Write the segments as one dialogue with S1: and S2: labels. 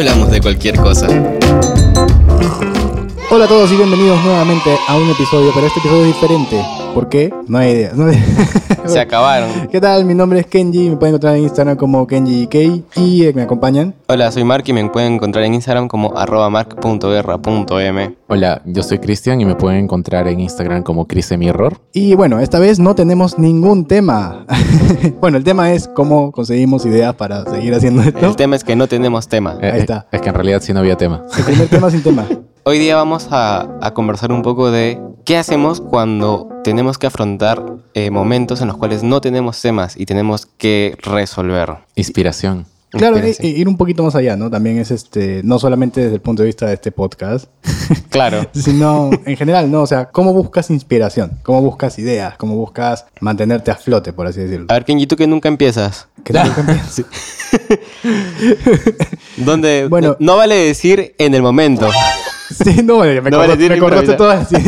S1: hablamos de cualquier cosa.
S2: Hola a todos y bienvenidos nuevamente a un episodio, pero este episodio es diferente. ¿Por qué? No hay idea. No hay-
S1: Se acabaron.
S2: ¿Qué tal? Mi nombre es Kenji, me pueden encontrar en Instagram como KenjiK y eh, me acompañan.
S1: Hola, soy Mark y me pueden encontrar en Instagram como arroba mark.guerra.m.
S3: Hola, yo soy Cristian y me pueden encontrar en Instagram como Mirror.
S2: Y bueno, esta vez no tenemos ningún tema. bueno, el tema es cómo conseguimos ideas para seguir haciendo esto.
S1: El tema es que no tenemos tema.
S3: Eh,
S2: Ahí está.
S3: Es que en realidad sí no había tema.
S2: El primer tema sin tema.
S1: Hoy día vamos a, a conversar un poco de qué hacemos cuando tenemos que afrontar eh, momentos en los cuales no tenemos temas y tenemos que resolver.
S3: Inspiración.
S2: Claro, e-
S1: Inspiración.
S2: ir un poquito más allá, ¿no? También es este, no solamente desde el punto de vista de este podcast,
S1: Claro.
S2: sino en general, ¿no? O sea, ¿cómo buscas inspiración? ¿Cómo buscas ideas? ¿Cómo buscas mantenerte a flote, por así decirlo?
S1: A ver, Kenji, tú que nunca empiezas.
S2: ¿Qué tal? Sí.
S1: ¿Dónde?
S2: Bueno.
S1: no vale decir en el momento.
S2: Sí, no, me,
S1: No decir
S2: me todas.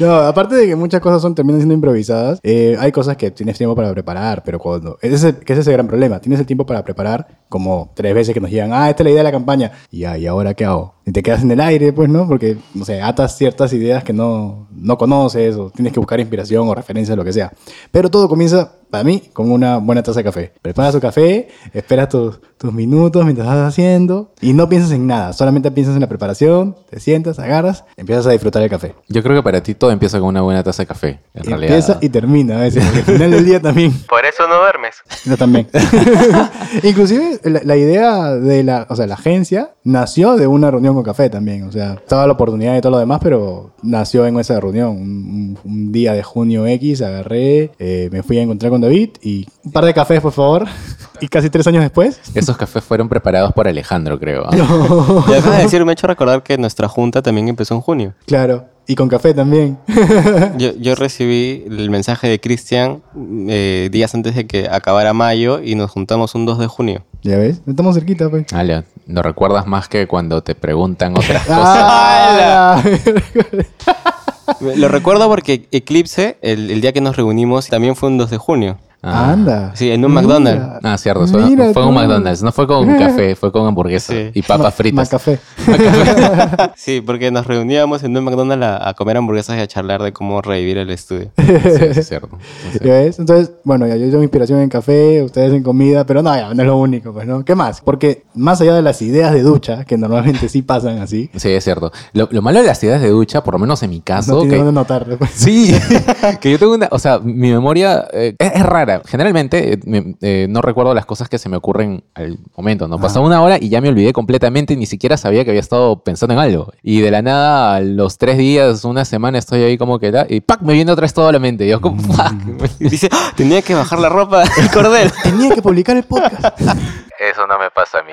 S2: No, aparte de que muchas cosas son, terminan siendo improvisadas, eh, hay cosas que tienes tiempo para preparar, pero cuando... Ese es el, que ese es el gran problema. Tienes el tiempo para preparar como tres veces que nos llegan, ah, esta es la idea de la campaña. Y ya, ¿y ahora qué hago? Y te quedas en el aire, pues, ¿no? Porque, no sé, atas ciertas ideas que no, no conoces o tienes que buscar inspiración o referencia, lo que sea. Pero todo comienza, para mí, con una buena taza de café. Preparas tu café, esperas tus, tus minutos mientras estás haciendo y no piensas en nada, solamente piensas en la preparación, te sientas, agarras, empiezas a disfrutar el café.
S3: Yo creo que para ti todo empieza con una buena taza de café. En realidad.
S2: Empieza y termina a veces, al final del día también.
S1: Por eso no duermes.
S2: Yo también. Inclusive la, la idea de la, o sea, la agencia nació de una reunión con café también. O sea, estaba la oportunidad y todo lo demás, pero nació en esa reunión. Un, día de junio X agarré, eh, me fui a encontrar con David y un par de cafés, por favor. Y casi tres años después.
S3: Esos cafés fueron preparados por Alejandro, creo. ¿ah?
S1: Y acabas de decir, me ha hecho recordar que nuestra junta también empezó en junio.
S2: Claro. Y con café también.
S1: Yo, yo recibí el mensaje de Cristian eh, días antes de que acabara mayo y nos juntamos un 2 de junio.
S2: ¿Ya ves? Estamos cerquita, pues.
S3: Ale, lo recuerdas más que cuando te preguntan otras cosas.
S2: ¡Ah!
S1: Lo recuerdo porque Eclipse, el, el día que nos reunimos, también fue un 2 de junio.
S3: Ah.
S2: Anda.
S1: Sí, en un
S2: Mira.
S1: McDonald's.
S3: Ah, cierto. Fue, fue un. McDonald's. No fue con café, fue con hamburguesa
S1: Sí.
S3: y papas fritas.
S2: Macafé.
S1: Sí, porque nos reuníamos en un McDonald's a, a comer hamburguesas y a charlar de cómo revivir el estudio.
S3: Sí, es cierto. Sí, sí.
S2: ¿Ya ves? Entonces, bueno, ya yo tengo inspiración en café, ustedes en comida, pero no, ya no es lo único, pues, ¿no? ¿Qué más? Porque más allá de las ideas de ducha, que normalmente sí pasan así,
S3: Sí, es cierto. Lo, lo malo de las ideas de ducha, por lo menos en mi caso,
S2: no tiene
S3: que-
S2: notar después.
S3: Sí, que yo tengo una, o sea, mi memoria eh, es, es rara. Generalmente eh, eh, no recuerdo las cosas que se me ocurren al momento, ¿no? Pasó una hora y ya me olvidé completamente, ni siquiera sabía que había estado pensando en algo. Y de la nada, a los tres días, una semana, estoy ahí como que, da- y ¡pac! me viene otra vez todo a la mente. Y yo como, ¡fuck!
S1: Y dice, "Ah, tenía que bajar la ropa del cordel.
S2: Tenía que publicar el podcast.
S3: Eso no me pasa a mí.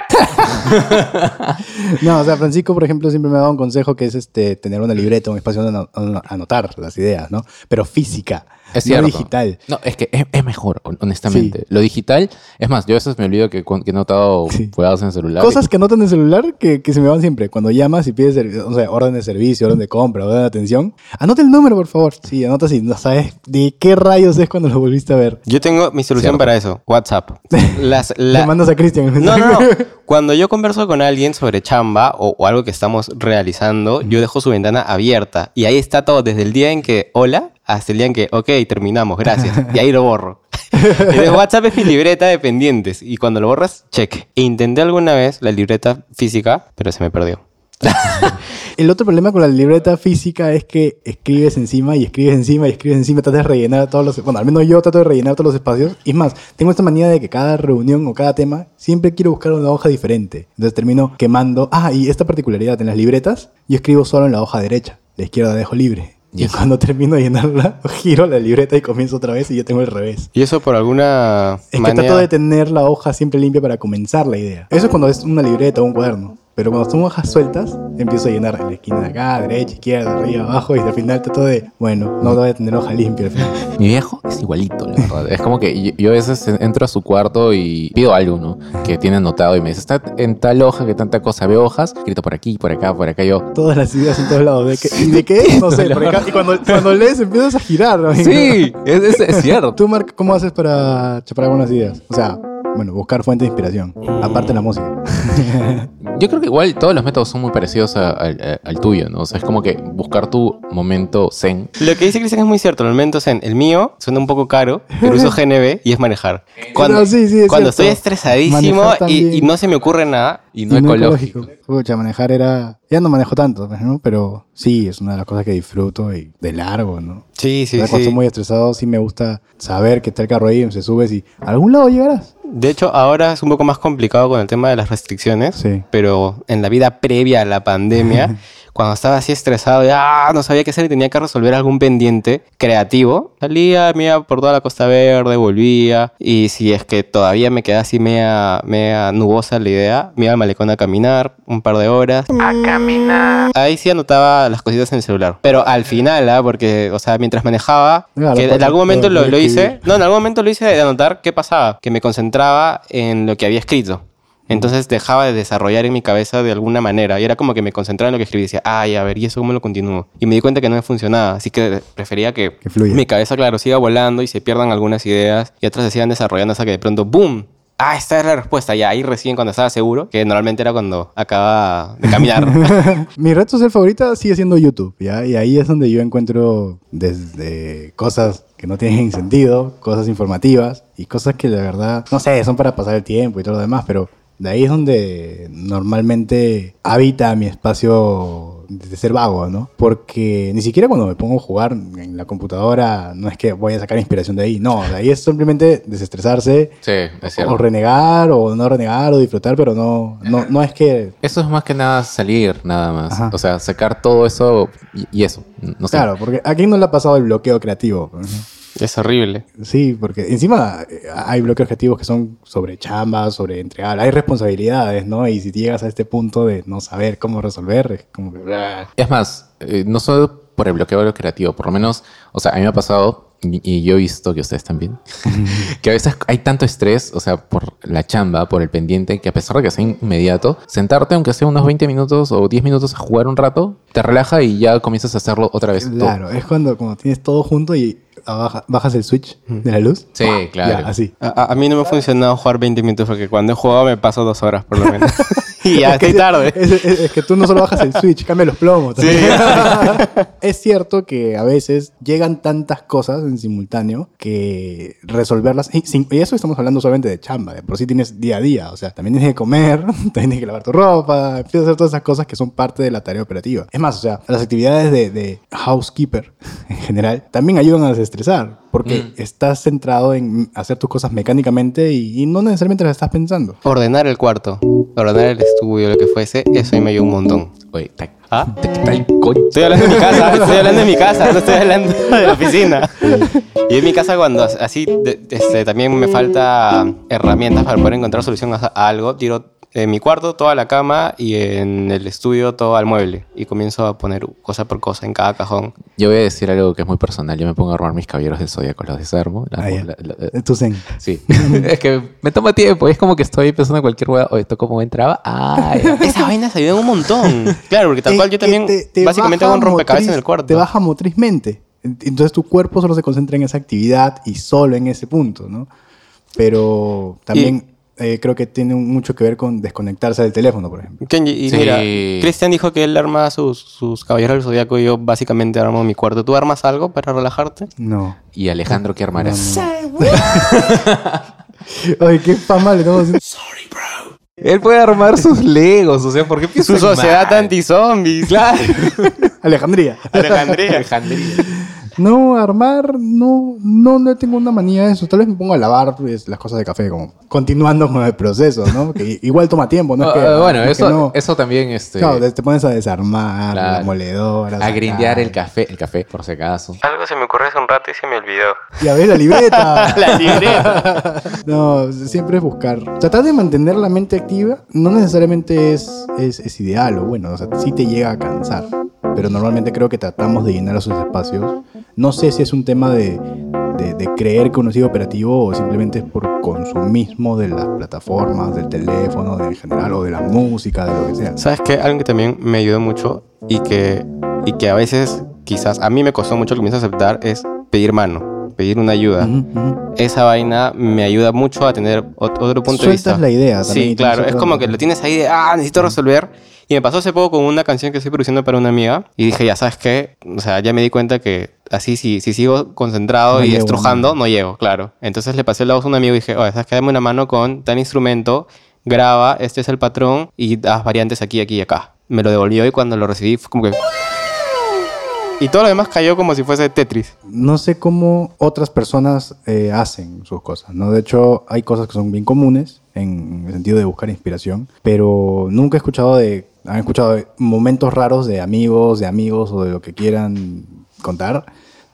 S2: No, o sea, Francisco, por ejemplo, siempre me ha dado un consejo que es este tener una libreta, un espacio donde ano- ano- anotar las ideas, ¿no? Pero física,
S3: Es
S2: no
S3: cierto.
S2: digital.
S3: No, es que es, es mejor, hon- honestamente. Lo digital, es más, yo a veces me olvido que, que he notado
S2: Sí.
S3: en el celular.
S2: Cosas que anotan en el celular que, que se me van siempre. Cuando llamas y pides, o sea, orden de servicio, orden de compra, orden de atención, anota el número, por favor. Sí, anota así. No sabes de qué rayos es cuando lo volviste a ver.
S1: Yo tengo mi solución
S3: Cierto.
S1: para eso, WhatsApp. Las, la-
S2: Le mandas a Cristian
S1: No, no, no. Cuando yo converso con alguien sobre chamba o, o algo que estamos realizando, yo dejo su ventana abierta y ahí está todo, desde el día en que hola hasta el día en que ok, terminamos, gracias. Y ahí lo borro. Entonces, WhatsApp es mi libreta de pendientes y cuando lo borras, check. E intenté alguna vez la libreta física, pero se me perdió.
S2: El otro problema con la libreta física es que escribes encima y escribes encima y escribes encima, tratas de rellenar todos los... Bueno, al menos yo trato de rellenar todos los espacios. Y es más, tengo esta manía de que cada reunión o cada tema siempre quiero buscar una hoja diferente. Entonces termino quemando... Ah, y esta particularidad en las libretas, yo escribo solo en la hoja derecha. La izquierda dejo libre. Y cuando termino de llenarla, giro la libreta y comienzo otra vez y ya tengo el revés.
S1: Y eso por alguna
S2: Es que trato de tener la hoja siempre limpia para comenzar la idea. Eso es cuando es una libreta o un cuaderno. Pero cuando son hojas sueltas, empiezo a llenar en la esquina de acá, derecha, izquierda, arriba, abajo, y al final trato de, bueno, no voy a tener hoja limpia al final.
S3: Mi viejo es igualito, la verdad. Es como que yo, yo a veces entro a su cuarto y pido algo, ¿no? Que tiene anotado y me dice, está en tal hoja, que tanta cosa. Veo hojas, escrito por aquí, por acá, por acá. Yo,
S2: Todas las ideas en todos lados. ¿De qué? ¿Y de qué? No sé, por acá. Y cuando, cuando lees empiezas a girar. ¿no?
S3: sí, es, es- es cierto.
S2: Tú, Mark, ¿cómo haces para chapar algunas ideas? O sea, bueno, buscar fuente de inspiración. Aparte de la música.
S3: Yo creo que igual todos los métodos son muy parecidos a- al- a- al tuyo, ¿no? O sea, es como que buscar tu momento zen.
S1: Lo que dice Cristian es muy cierto. El momento zen, el mío suena un poco caro, pero uso GNB y es manejar. Cuando,
S2: No, sí, sí, es
S1: cuando estoy estresadísimo
S2: Manejar
S1: y,
S2: también.
S1: y no se me ocurre nada,
S3: Y no, ecológico.
S2: Pucha, manejar era... Ya no manejo tanto, pues, ¿no? Pero sí, es una de las cosas que disfruto y de largo, ¿no?
S1: sí, sí,
S2: sea, Cuando
S1: sí.
S2: estoy muy estresado, sí me gusta saber que está el carro ahí, se subes y a algún lado llegarás.
S1: De hecho, ahora es un poco más complicado con el tema de las restricciones,
S2: Sí.
S1: pero en la vida previa a la pandemia, cuando estaba así estresado, ya no sabía qué hacer y tenía que resolver algún pendiente creativo, salía, me iba por toda la Costa Verde, volvía, y si es que todavía me quedaba así media, media nubosa la idea, me iba al malecón a caminar un par de horas. A caminar. Ahí sí anotaba las cositas en el celular. Pero al final, ¿ah? porque, o sea, mientras manejaba,
S2: Claro,
S1: que en algún momento lo, lo hice, no, en algún momento lo hice de anotar qué pasaba, que me concentraba en lo que había escrito. Entonces dejaba de desarrollar en mi cabeza de alguna manera. Y era como que me concentraba en lo que escribí y decía, ay, a ver, ¿y eso cómo lo continúo? Y me di cuenta que no me funcionaba. Así que prefería que,
S2: Que fluya.
S1: mi cabeza, claro, siga volando y se pierdan algunas ideas y otras se sigan desarrollando hasta que de pronto, ¡boom! Ah, esta es la respuesta. Y ahí recién cuando estaba seguro, que normalmente era cuando acababa de caminar.
S2: Mi red social favorita sigue siendo YouTube, ¿ya? Y ahí es donde yo encuentro desde cosas que no tienen sentido, cosas informativas y cosas que la verdad, no sé, son para pasar el tiempo y todo lo demás, pero de ahí es donde normalmente habita mi espacio de ser vago, ¿no? Porque ni siquiera cuando me pongo a jugar en la computadora no es que voy a sacar inspiración de ahí, no, de ahí es simplemente desestresarse
S3: Sí, es
S2: o
S3: cierto.
S2: renegar o no renegar o disfrutar, pero no, no, no es que
S3: Eso es más que nada salir, nada más.
S2: Ajá.
S3: O sea, sacar todo eso y, y eso. No sé.
S2: Claro, porque a quién no le ha pasado el bloqueo creativo.
S1: Es horrible.
S2: Sí, porque encima eh, hay bloqueos creativos que son sobre chambas, sobre entregar, hay responsabilidades, ¿no? Y si llegas a este punto de no saber cómo resolver, es como que...
S3: Es más, eh, no solo por el bloqueo creativo, por lo menos, o sea, a mí me ha pasado, y, yo he visto que ustedes también, que a veces hay tanto estrés, o sea, por la chamba, por el pendiente, que a pesar de que sea inmediato, sentarte, aunque sea unos 20 minutos o 10 minutos a jugar un rato, te relaja y ya comienzas a hacerlo otra vez.
S2: Claro, es cuando como tienes todo junto y abaja- bajas el switch de la luz.
S3: Sí, claro.
S2: Ya, así.
S1: A, a- a mí no me ha funcionado jugar 20 minutos porque cuando he jugado me paso dos horas por lo menos. y ya estoy tarde.
S2: Es, es- es que tú no solo bajas el switch, cambia los plomos. también. es cierto que a veces llegan tantas cosas en simultáneo que resolverlas. Y, sin- y eso estamos hablando solamente de chamba, de por sí tienes día a día. O sea, también tienes que comer, también tienes que lavar tu ropa, empiezas a hacer todas esas cosas que son parte de la tarea operativa. Es más, o sea, las actividades de, de housekeeper en general también ayudan a desestresar. Porque
S3: Mm.
S2: estás centrado en hacer tus cosas mecánicamente y, y no necesariamente las estás pensando.
S1: Ordenar el cuarto, ordenar el estudio, lo que fuese, eso ahí me ayuda un montón.
S3: Oye,
S1: ¿Ah? Estoy hablando de mi casa, estoy hablando de mi casa, no estoy hablando de la oficina. Y en mi casa cuando así de- este, también me falta herramientas para poder encontrar solución a, a algo, tiro en mi cuarto toda la cama y en el estudio todo al mueble. Y comienzo a poner cosa por cosa en cada cajón.
S3: Yo voy a decir algo que es muy personal. Yo me pongo a armar mis caballeros del zodiaco, los desarmo. la-
S2: Ah, ya.
S3: la- la-
S2: Tu zen.
S3: sí. es que me toma tiempo. Es como que estoy pensando en cualquier hueá. Oye, ¿esto cómo entraba? Ah.
S1: Esas vainas ayudan un montón. Claro, porque tal
S2: Es
S1: cual yo
S2: que
S1: también
S2: te- te
S1: básicamente hago un rompecabezas
S2: motriz-
S1: en el cuarto.
S2: Te baja motrizmente. Entonces tu cuerpo solo se concentra en esa actividad y solo en ese punto, ¿no? Pero también eh, creo que tiene mucho que ver con desconectarse del teléfono, por ejemplo.
S1: Kenji, y
S3: Sí.
S1: mira, Cristian dijo que él arma sus, sus caballeros del zodiaco y yo básicamente armo mi cuarto. ¿Tú armas algo para relajarte?
S2: No.
S3: Y Alejandro, ¿qué armará?
S2: Ay, qué fama le estamos haciendo.
S3: Él puede armar sus legos. O sea, ¿por qué
S1: Su
S3: piensa
S1: sociedad anti-zombies. Claro.
S2: Alejandría.
S1: Alejandría.
S3: Alejandría.
S2: No, armar, no, no, no tengo una manía de eso. Tal vez me pongo a lavar pues, las cosas de café, como continuando con el proceso, ¿no? Que igual toma tiempo, ¿no? Es que,
S3: Ah, bueno,
S2: es que
S3: eso,
S2: no-
S3: eso también, este,
S2: Claro, te pones a desarmar la
S3: Claro.
S2: moledora.
S3: a
S2: sacar.
S3: grindear el café, el café, por si acaso.
S1: Algo se me ocurrió hace un rato y se me olvidó.
S2: Y a ver la libreta.
S1: La libreta.
S2: No, siempre es buscar. Tratar de mantener la mente activa no necesariamente es, es, es ideal o bueno, o sea, sí te llega a cansar. Pero normalmente creo que tratamos de llenar esos espacios. No sé si es un tema de, de, creer que uno sigue operativo o simplemente es por consumismo de las plataformas, del teléfono, de en general, o de la música, de lo que sea.
S1: ¿Sabes qué? Algo que también me ayudó mucho y que, y que a veces quizás a mí me costó mucho al comienzo aceptar es pedir mano. Pedir una ayuda.
S2: Ujú, ujú.
S1: Esa vaina me ayuda mucho a tener ot- otro punto de vista.
S2: Sueltas la idea también
S1: Sí, claro. Es como que lo tienes ahí de, ah, necesito resolver. Y me pasó hace poco con una canción que estoy produciendo para una amiga. Y dije, ya sabes qué, o sea, ya me di cuenta que así, si, si sigo concentrado
S2: No
S1: y estrujando,
S2: ¿no?
S1: no llego, claro. Entonces le pasé la voz a un amigo y dije, oye, sabes qué, dame una mano con tal instrumento, graba, este es el patrón y haz variantes aquí, aquí y acá. Me lo devolvió y cuando lo recibí fue como que... Y todo lo demás cayó como si fuese Tetris.
S2: No sé cómo otras personas eh, hacen sus cosas, ¿no? De hecho, hay cosas que son bien comunes en el sentido de buscar inspiración, pero nunca he escuchado de... Han escuchado de momentos raros de amigos, de amigos o de lo que quieran contar,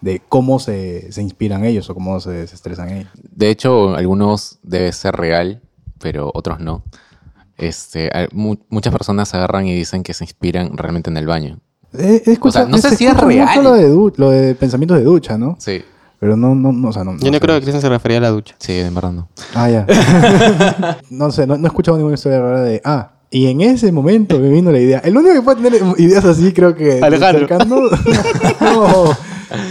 S2: de cómo se, se inspiran ellos o cómo se, se estresan ellos.
S3: De hecho, algunos debe ser real, pero otros no. Este, mu- muchas personas agarran y dicen que se inspiran realmente en el baño.
S2: He, he escuchado,
S3: no sé
S2: se
S3: si es real.
S2: Lo de, lo de pensamientos de ducha, ¿no?
S3: Sí.
S2: Pero no, no, no, o sea, no.
S1: Yo no
S2: sé.
S1: creo que Cristian se refería a la ducha.
S3: Sí, en verdad no.
S2: Ah, ya. no sé, no, no he escuchado ninguna historia rara de. Ah, y en ese momento me vino la idea. El único que puede tener ideas así, creo que.
S1: Alejandro.
S2: cercano- no,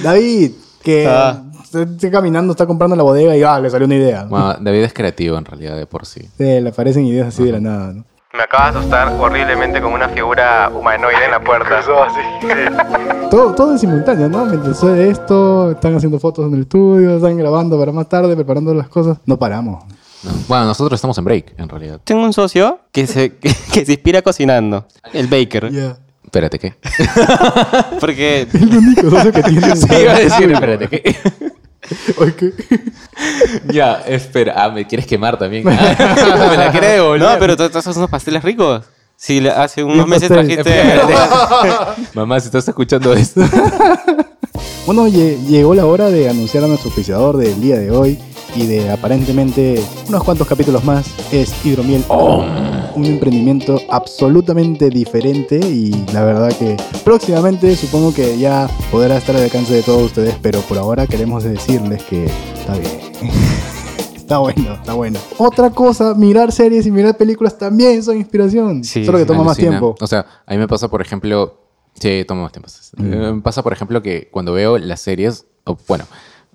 S2: David, que
S1: Ah.
S2: está, caminando, está comprando la bodega y ah, le salió una idea. ¿no?
S3: Bueno, David es creativo en realidad de por sí.
S2: Sí, le aparecen ideas así de la nada, ¿no?
S1: Me acaba de asustar horriblemente con una figura humanoide en la puerta.
S2: Todo, todo en simultáneo, ¿no? Mientras sucede esto, están haciendo fotos en el estudio, están grabando para más tarde, preparando las cosas. No paramos.
S3: No. Bueno, nosotros estamos en break, en realidad.
S1: Tengo un socio que se, que, que se inspira cocinando. El baker.
S2: Ya.
S3: Espérate, ¿qué?
S1: Porque
S2: El único socio que tiene.
S3: Sí, iba a decir, espérate, ¿qué?
S2: Oye, ¿qué?
S3: ya, espera. Ah, me quieres quemar también. Ah, me la quiere devolver.
S1: No, pero tú tú haces unos pasteles ricos. Si le- hace unos
S2: Un
S1: meses
S2: pastel.
S1: trajiste.
S3: Mamá, si estás escuchando esto.
S2: Bueno, lle- llegó la hora de anunciar a nuestro auspiciador del día de hoy y de aparentemente unos cuantos capítulos más. Es Hidromiel. Un emprendimiento absolutamente diferente y la verdad que próximamente supongo que ya podrá estar al alcance de todos ustedes, pero por ahora queremos decirles que está bien. Está bueno, está bueno. Otra cosa, mirar series y mirar películas también son inspiración.
S1: Sí,
S2: Solo que toma más tiempo.
S3: O sea, a mí me pasa, por ejemplo. Sí, toma más tiempo.
S2: Mm.
S3: Eh, Me pasa, por ejemplo, que cuando veo las series, o bueno,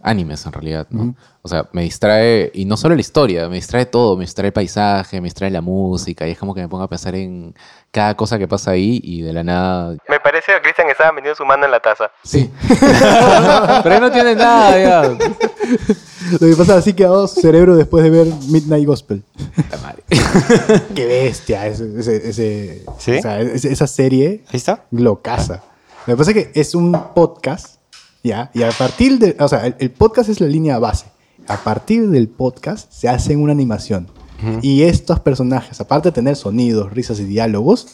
S3: animes en realidad, ¿no? O sea, me distrae, y no solo la historia, me distrae todo, me distrae el paisaje, me distrae la música, y es como que me pongo a pensar en cada cosa que pasa ahí y de la nada.
S1: Me parece que Cristian estaba metiendo su mano en la taza.
S3: Sí. Pero ahí no tiene nada, ya.
S2: Lo que pasa así quedó su cerebro después de ver Midnight Gospel.
S3: Madre.
S2: Qué bestia ese, ese, ese-
S1: ¿Sí?
S2: o sea, ese- esa serie
S1: Ahí está.
S2: lo casa. Lo que pasa es que es un podcast, ¿ya? Y a partir de, o sea, el, el podcast es la línea base. A partir del podcast se hace una animación. Y estos personajes, aparte de tener sonidos, risas y diálogos,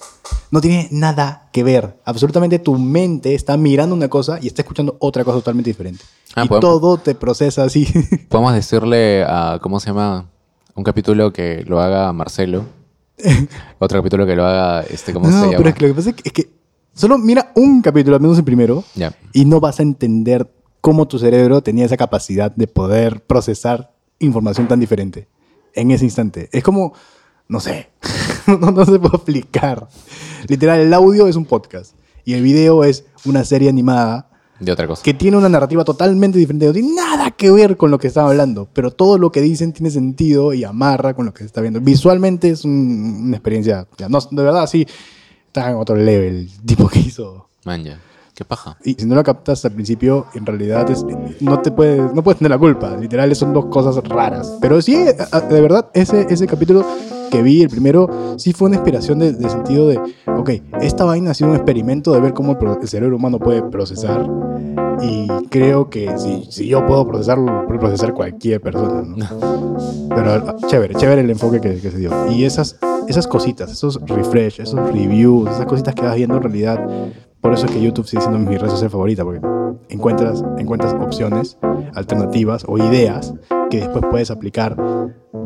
S2: no tienen nada que ver. Absolutamente tu mente está mirando una cosa y está escuchando otra cosa totalmente diferente.
S3: Ah,
S2: y
S3: podemos-
S2: todo te procesa así.
S3: Podemos decirle a, ¿cómo se llama? Un capítulo que lo haga Marcelo. Otro capítulo que lo haga, este, ¿cómo
S2: no,
S3: se llama?
S2: pero es que lo que pasa es que, es que solo mira un capítulo, al menos el primero,
S3: Ya.
S2: y no vas a entender cómo tu cerebro tenía esa capacidad de poder procesar información tan diferente en ese instante. Es como, no sé, no, no se puede explicar. Literal, el audio es un podcast y el video es una serie animada
S3: De otra cosa.
S2: que tiene una narrativa totalmente diferente, no tiene nada que ver con lo que están hablando, pero todo lo que dicen tiene sentido y amarra con lo que se está viendo. Visualmente es un- una experiencia, ya, no, de verdad, sí, está en otro level, el tipo que hizo.
S3: Man, ya. ¿Qué paja?
S2: Y si no lo captas al principio, en realidad es- no te puedes, no puedes tener la culpa. Literal, son dos cosas raras. Pero sí, a- a- de verdad, ese, ese capítulo que vi, el primero, sí fue una inspiración de, de sentido de, ok, esta vaina ha sido un experimento de ver cómo el, el cerebro humano puede procesar. Y creo que si, si yo puedo procesarlo, lo puede procesar cualquier persona, ¿no? Pero chévere, chévere el enfoque que, que se dio. Y esas, esas cositas, esos refresh, esos reviews, esas cositas que vas viendo en realidad, por eso es que YouTube sigue siendo mi red social favorita, porque encuentras, encuentras opciones, alternativas o ideas que después puedes aplicar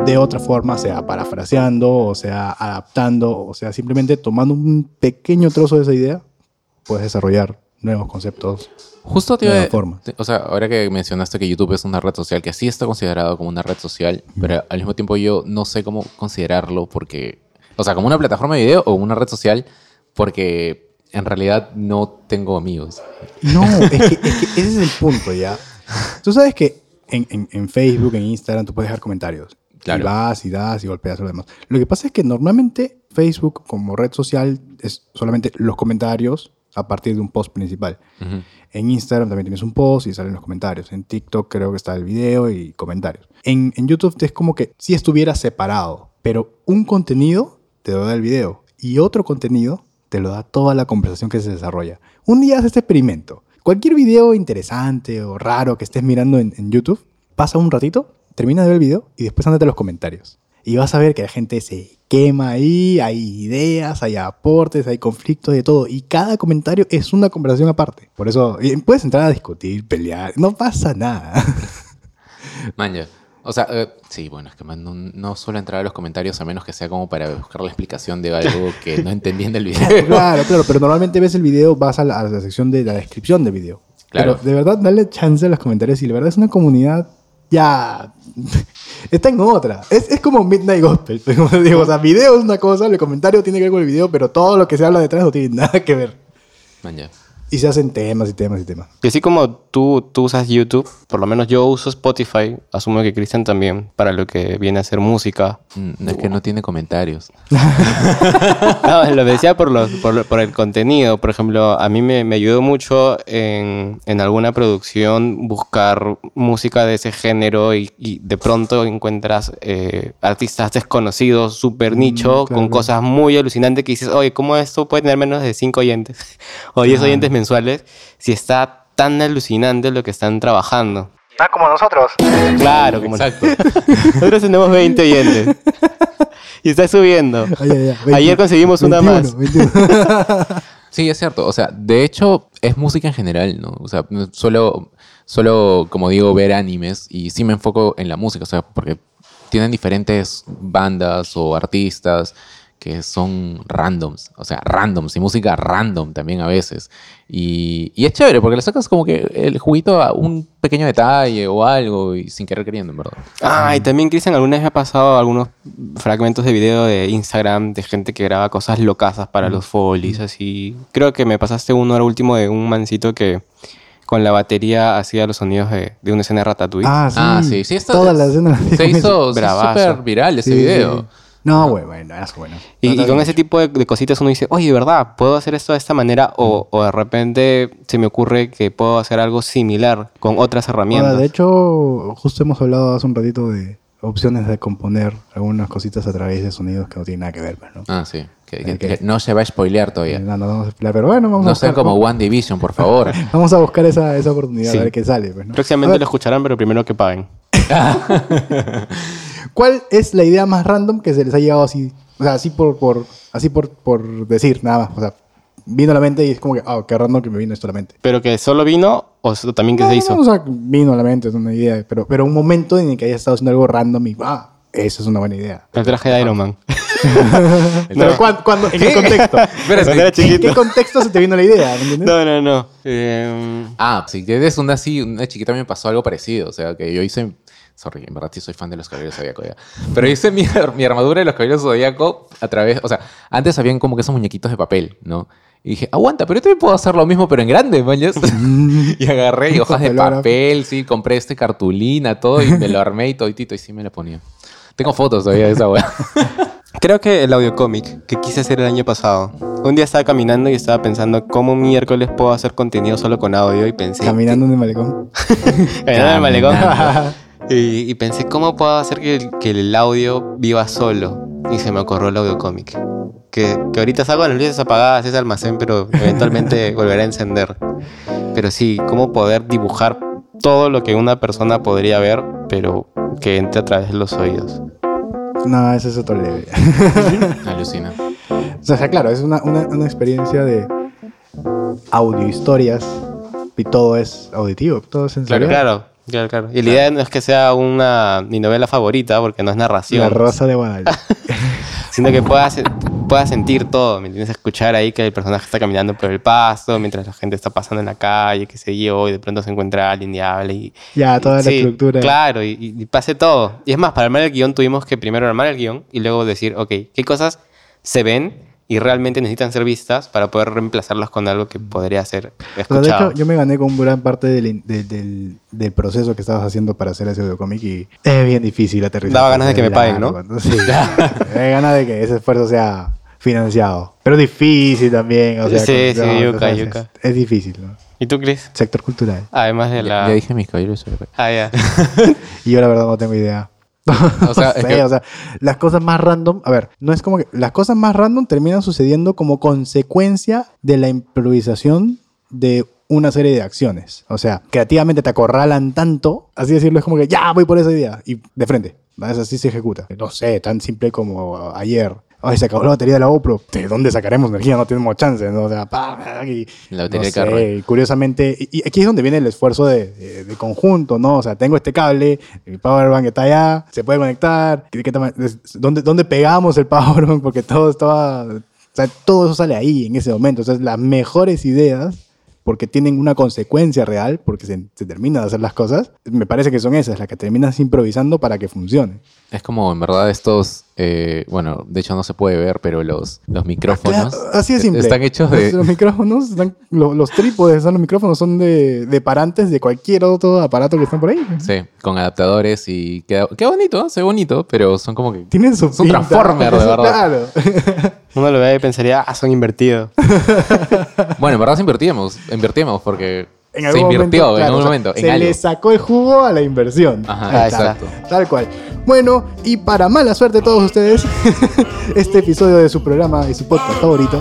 S2: de otra forma, sea parafraseando, o sea adaptando, o sea simplemente tomando un pequeño trozo de esa idea, puedes desarrollar nuevos conceptos.
S3: Justo te
S2: De
S3: iba
S2: la forma.
S3: te- O sea, ahora que mencionaste que YouTube es una red social, que sí está considerado como una red social, pero al mismo tiempo yo no sé cómo considerarlo porque. O sea, como una plataforma de video o una red social, porque en realidad no tengo amigos.
S2: No, es que, es que ese es el punto ya. Tú sabes que en, en- en Facebook, en Instagram, tú puedes dejar comentarios.
S3: Claro.
S2: Y vas y das y golpeas a los demás. Lo que pasa es que normalmente Facebook como red social es solamente los comentarios a partir de un post principal. En Instagram también tienes un post y salen los comentarios. En TikTok creo que está el video y comentarios. En, en YouTube es como que si estuviera separado, pero un contenido te lo da el video y otro contenido te lo da toda la conversación que se desarrolla. Un día haz este experimento. Cualquier video interesante o raro que estés mirando en, en YouTube, pasa un ratito, termina de ver el video y después ándate a los comentarios. Y vas a ver que la gente se quema ahí, hay ideas, hay aportes, hay conflictos, de todo. Y cada comentario es una conversación aparte. Por eso puedes entrar a discutir, pelear, no pasa nada.
S3: Man, ya. O sea, eh, sí, bueno, es que man, no, no suelo entrar a los comentarios a menos que sea como para buscar la explicación de algo que no entendí en el video.
S2: claro, claro, pero normalmente ves el video, vas a la, a la sección de la descripción del video.
S3: Claro.
S2: Pero de verdad, dale chance a los comentarios y la verdad es una comunidad ya... Está en otra. Es, es como Midnight Gospel. Como digo, o sea, video es una cosa, el comentario tiene que ver con el video, pero todo lo que se habla detrás no tiene nada que ver.
S3: Man, ya.
S2: Y se hacen temas y temas y temas.
S1: Y así como tú, tú usas YouTube, por lo menos yo uso Spotify, asumo que Cristian también, para lo que viene a ser música.
S3: Mm, no es que no tiene comentarios.
S1: No, lo decía por, los, por, por el contenido. Por ejemplo, a mí me, me ayudó mucho en, en alguna producción buscar música de ese género y, y de pronto encuentras eh, artistas desconocidos, súper nicho,
S2: Mm, claro,
S1: con cosas muy alucinantes que dices, oye, ¿cómo esto puede tener menos de 5 oyentes o 10 oyentes mensuales si está tan alucinante lo que están trabajando?
S2: Ah, como nosotros.
S1: Claro, como
S3: Exacto.
S1: nosotros tenemos 20 oyentes. Y está subiendo. Ayer conseguimos una más.
S3: Sí, es cierto. O sea, de hecho, es música en general, ¿no? O sea, solo, solo, como digo, ver animes y sí me enfoco en la música, o sea, porque tienen diferentes bandas o artistas que son randoms, o sea, randoms y música random también a veces. Y, y es chévere porque le sacas como que el juguito a un pequeño detalle o algo y sin querer queriendo, en verdad.
S1: Ah, y también, Cristian, alguna vez me ha pasado algunos fragmentos de video de Instagram de gente que graba cosas locasas para los folies, así. Creo que me pasaste uno ahora último de un mancito que con la batería hacía los sonidos de, de una escena de Ratatouille.
S2: Ah, sí.
S3: Ah, sí, sí, esto
S2: Toda
S3: es-
S2: la escena la vi
S3: Se hizo sí, súper viral ese
S2: Sí, sí,
S3: video.
S2: sí. No, güey, bueno, es bueno.
S1: Y,
S2: No,
S1: y
S2: no,
S1: con ese tipo de, de cositas uno dice, oye, ¿verdad? ¿Puedo hacer esto de esta manera? O, o de repente se me ocurre que puedo hacer algo similar con otras herramientas.
S2: Ahora, de hecho, justo hemos hablado hace un ratito de opciones de componer algunas cositas a través de sonidos que no tienen nada que ver, pues, ¿no?
S3: Ah, sí. Que, que- no se va a spoilear todavía.
S2: No, no vamos a explicar, pero bueno, vamos a buscar,
S3: sean como One Division, por favor.
S2: Vamos a buscar esa, esa oportunidad,
S1: Sí.
S2: a ver qué sale, pues, ¿no?
S1: Próximamente lo escucharán, pero primero que paguen.
S2: ¿Cuál es la idea más random que se les ha llegado así? O sea, así por, por, así por, por decir, nada más. O sea, vino a la mente y es como que, ah, qué random que me vino esto a la mente.
S1: ¿Pero que solo vino o también que
S2: No,
S1: se hizo?
S2: no, o sea, vino a la mente, es una idea. Pero, pero un momento en el que haya estado haciendo algo random y, ah, eso es una buena idea.
S1: El traje de Iron Man.
S2: Pero ¿cuándo, cuándo- ¿En qué contexto?
S1: Cuando era
S2: ¿En
S1: chiquito.
S2: qué contexto se te vino la idea?
S1: No, no, no. Eh,
S3: Ah, sí, que es una así, una chiquita me pasó algo parecido. O sea, que yo hice. Sorry, en verdad sí soy fan de los Caballeros Zodíaco ya. Pero hice mi, mi armadura de los Caballeros Zodíaco a través. O sea, antes habían como que esos muñequitos de papel, ¿no? Y dije, aguanta, pero yo también puedo hacer lo mismo, pero en grande, mañas. y agarré y hojas de papel, sí, compré este cartulina, todo, y me lo armé y toditito, y sí me lo ponía. Tengo fotos todavía de esa weá.
S1: creo que el audiocómic que quise hacer el año pasado. Un día estaba caminando y estaba pensando cómo miércoles puedo hacer contenido solo con audio y pensé...
S2: Caminando en el malecón.
S1: Caminando en el malecón. Y, y pensé, ¿cómo puedo hacer que el, que el audio viva solo? Y se me ocurrió el audiocómic. Que, que ahorita salgo las luces apagadas, ese almacén, pero eventualmente volverá a encender. Pero sí, cómo poder dibujar todo lo que una persona podría ver, pero que entre a través de los oídos.
S2: No, ese es otro leve.
S3: Alucina.
S2: O sea, claro, es una, una, una experiencia de audio historias y todo es auditivo, todo es sensorial.
S1: Claro, claro, claro. Y la idea no es que sea una mi novela favorita, porque no es narración.
S2: La Rosa de Guadalupe.
S1: sino que puedas, puedas sentir todo, ¿me entiendes? Escuchar ahí que el personaje está caminando por el pasto, mientras la gente está pasando en la calle, qué sé yo, y de pronto se encuentra alguien y habla y...
S2: ya, toda la
S1: Sí,
S2: estructura.
S1: Claro, y, y- y pase todo. Y es más, para armar el guion tuvimos que primero armar el guion y luego decir, ok, ¿qué cosas se ven y realmente necesitan ser vistas para poder reemplazarlas con algo que podría ser
S2: O sea, de
S1: escuchado.
S2: hecho, yo me gané con gran parte del, in- del, del- del proceso que estabas haciendo para hacer ese cómic y es bien difícil aterrizar.
S1: Daba ganas de que me paguen, ¿no?
S2: Largo, Sí, me ganas de que ese esfuerzo sea financiado. Pero difícil también. O sea,
S1: Sí,
S2: con-
S1: sí,
S2: no,
S1: yuca,
S2: o sea,
S1: yuca.
S2: Es, es difícil, ¿no?
S1: ¿Y tú, Chris?
S2: Sector cultural.
S1: Además de
S3: Ya,
S1: la...
S3: ya dije mis caballeros. sobre-
S1: Ah, ya.
S2: Y yo la verdad no tengo idea.
S3: O sea,
S2: No
S3: es
S2: sé,
S3: que-
S2: o sea, las cosas más random, a ver, no es como que las cosas más random terminan sucediendo como consecuencia de la improvisación de una serie de acciones. O sea, creativamente te acorralan tanto, así decirlo, es como que ya voy por esa idea y de frente. Así se ejecuta. No sé, tan simple como ayer. Ay, se acabó la batería de la GoPro. ¿De dónde sacaremos energía? No tenemos chance, ¿no? O sea, pa, y,
S3: La batería
S2: no
S3: de carro.
S2: sé, y curiosamente, y, y aquí es donde viene el esfuerzo de, de- de conjunto, ¿no? O sea, tengo este cable, el powerbank está allá, se puede conectar. ¿qué- qué tama- es- ¿Dónde, ¿Dónde pegamos el powerbank? Porque todo estaba. O sea, todo eso sale ahí en ese momento. O sea, las mejores ideas, porque tienen una consecuencia real, porque se, se terminan de hacer las cosas, me parece que son esas, las que terminas improvisando para que funcione.
S3: Es como en verdad estos, eh, bueno, de hecho no se puede ver, pero los, los micrófonos
S2: Claro, así de simple.
S3: están hechos
S2: Los,
S3: de...
S2: los micrófonos, están- lo- los, trípodes, son los micrófonos son de, de parantes de cualquier otro aparato que están por ahí.
S3: Sí, con adaptadores y queda, queda bonito, se ve bonito, pero son como que...
S2: Tienen su
S3: Es un transformer, de verdad.
S2: Claro.
S1: Uno lo ve y pensaría, ah, son invertidos.
S3: Bueno, en verdad sí invertíamos, invertíamos porque
S2: En
S3: se
S2: algún
S3: invirtió
S2: momento,
S3: en
S2: claro,
S3: algún
S2: o sea,
S3: momento, en
S2: se
S3: algo.
S2: le sacó el jugo a la inversión.
S3: Ajá, exacto.
S2: Tal cual. Bueno, y para mala suerte de todos ustedes, este episodio de su programa y su podcast favorito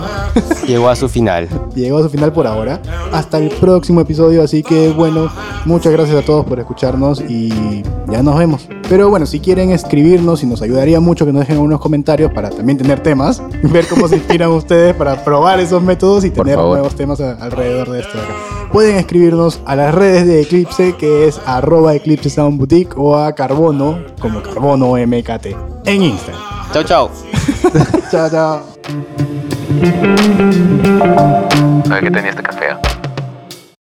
S1: Llegó a su final.
S2: llegó a su final por ahora. Hasta el próximo episodio, así que bueno, muchas gracias a todos por escucharnos y ya nos vemos. Pero bueno, si quieren escribirnos y nos ayudaría mucho que nos dejen unos comentarios para también tener temas, ver cómo se inspiran ustedes para probar esos métodos y tener nuevos temas alrededor de esto. de acá. Pueden escribirnos a las redes de Eclipse, que es arroba Eclipse Sound Boutique, o a Carbono, como Carbono MKT, en Instagram.
S1: Chau, chau.
S2: chao, chao.
S3: ¿Sabes qué tenía este café?